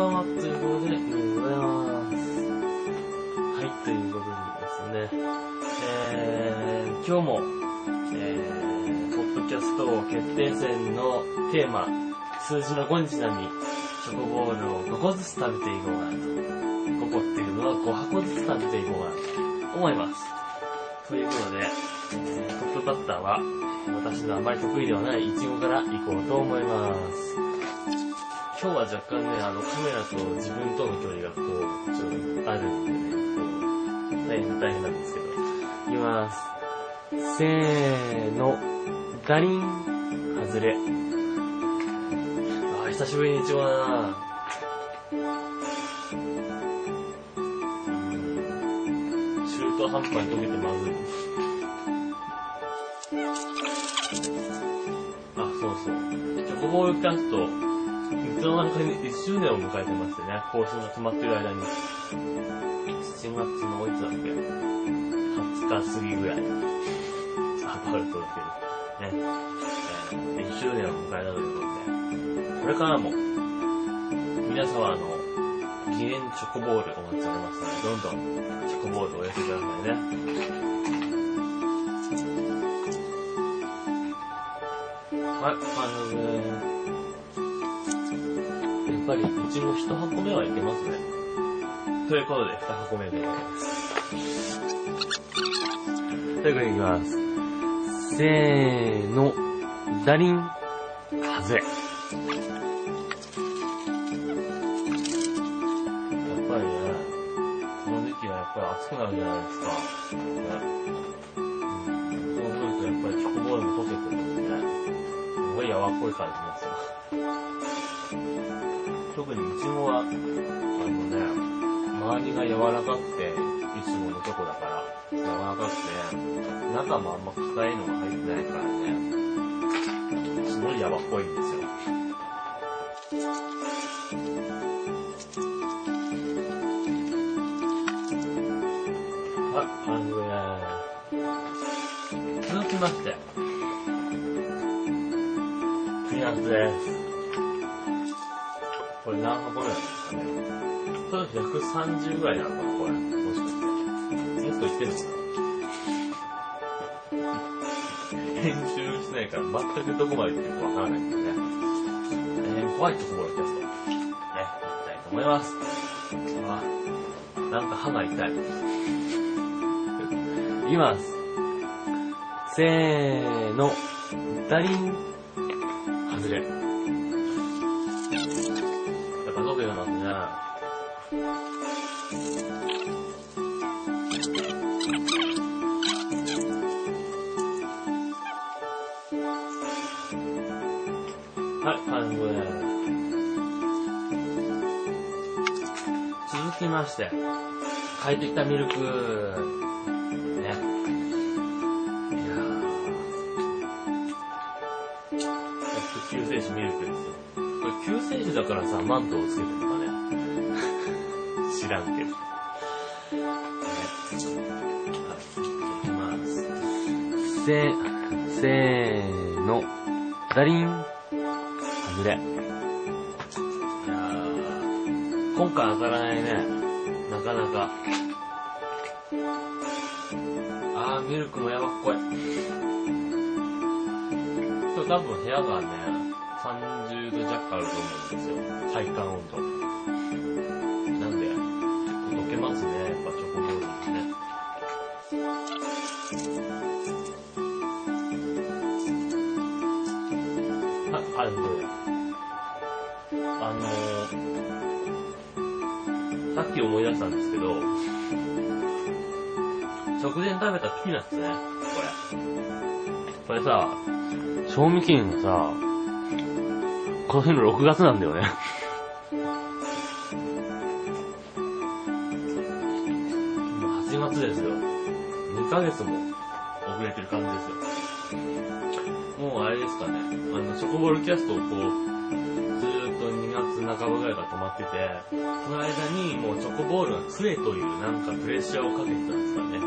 ばんは、ということで、ございます。はい、ということでですね、えー、今日も、えー、ポッドキャスト決定戦のテーマ、数字の5にちなみ、チョコボールを5個ずつ食べていこうかなと。5個っていうのは5箱ずつ食べていこうかなと思います。ということで、トップバッターは、私のあまり得意ではないイチゴから行こうと思います。今日は若干ね、あの、カメラと自分との距離がこう、ちょっとあるんでね、大変、大変なんですけど。いきます。せーの、ガリン、外れ。あ、久しぶりにイチゴだなうん中途半端に溶けてまずい。あ、そうそう。チョコボールキャスト、つの間にかに1周年を迎えてましてね、更新が決まってる間に、7月のいつだっけ ?20 日過ぎぐらい。あ、バルトですけど、ね。えー、1周年を迎えたということで、これからも、皆様の記念チョコボールお待ちしておりますので、どんどんチョコボールお寄せくださいね。はい、あのね、っぱり、うちも一箱目はいけますね。ということで、二箱目でございます。ということでいきます。せーの、ダリン、風。やっぱりね、この時期はやっぱり暑くなるじゃないですか。ねうん、そうするとやっぱりチョコボールも溶けてるんですね。すごい柔らかい感じですよ。特にイチゴは、あのね、周りが柔らかくて、イチゴのチョコだから、柔らかくて、中もあんま硬いのが入ってないからね、すごい柔らかいんですよ。はい、完了です。続きまして、ピアスです。これ何箱目なんですかね。そうです、130ぐらいなのかな、これ。もしかして。もっといってるのかな。編集しないから全くどこまでいってるかわからないんでね。えー、ホワイトコボロキャスト。ね、いきたいと思います。あ、なんか歯が痛い。いきます。せーの、ダリン、外れ。はい、完了。続きまして、帰ってきたミルク。ね。いや救世主ミルクですよ。これ救世主だからさ、マントをつけてるのかね。知らんけど。せ、せーの、ダリン、外れ。いやー、今回当たらないね。なかなか。あー、ミルクもやばっこい。今日多分部屋がね、30度弱あると思うんですよ。体感温度。はい、はい、あのー、さっき思い出したんですけど、直前食べたピーナッツね、これ。これさ、賞味期限がさ、この辺の6月なんだよね。8月ですよ。2ヶ月も遅れてる感じですよ。もうあれですかね、あの、チョコボールキャストをこう、ずーっと2月半ばぐらいから止まってて、その間にもうチョコボールが食えというなんかプレッシャーをかけてたんですかね。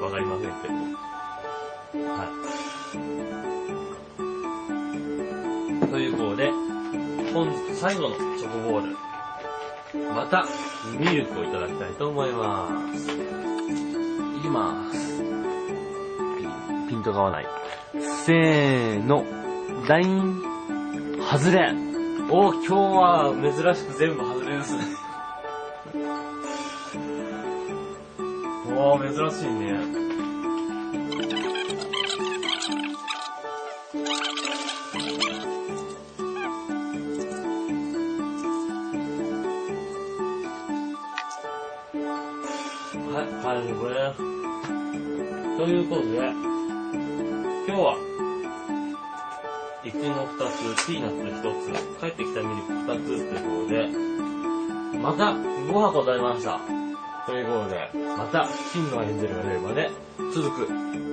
わかりませんけど。はい。ということで、本日最後のチョコボール。また、ミルクをいただきたいと思います。いきます。ントが合わない。せーの。ダイン。外れ。お、今日は珍しく全部外れですね。おー、珍しいね。はい、はい、これ。ということで、今日は、いちご2つ、ピーナッツ1つ、帰ってきたミルク2つということで、また5箱食べました。ということで、また真のエンゼルが出るまで続く。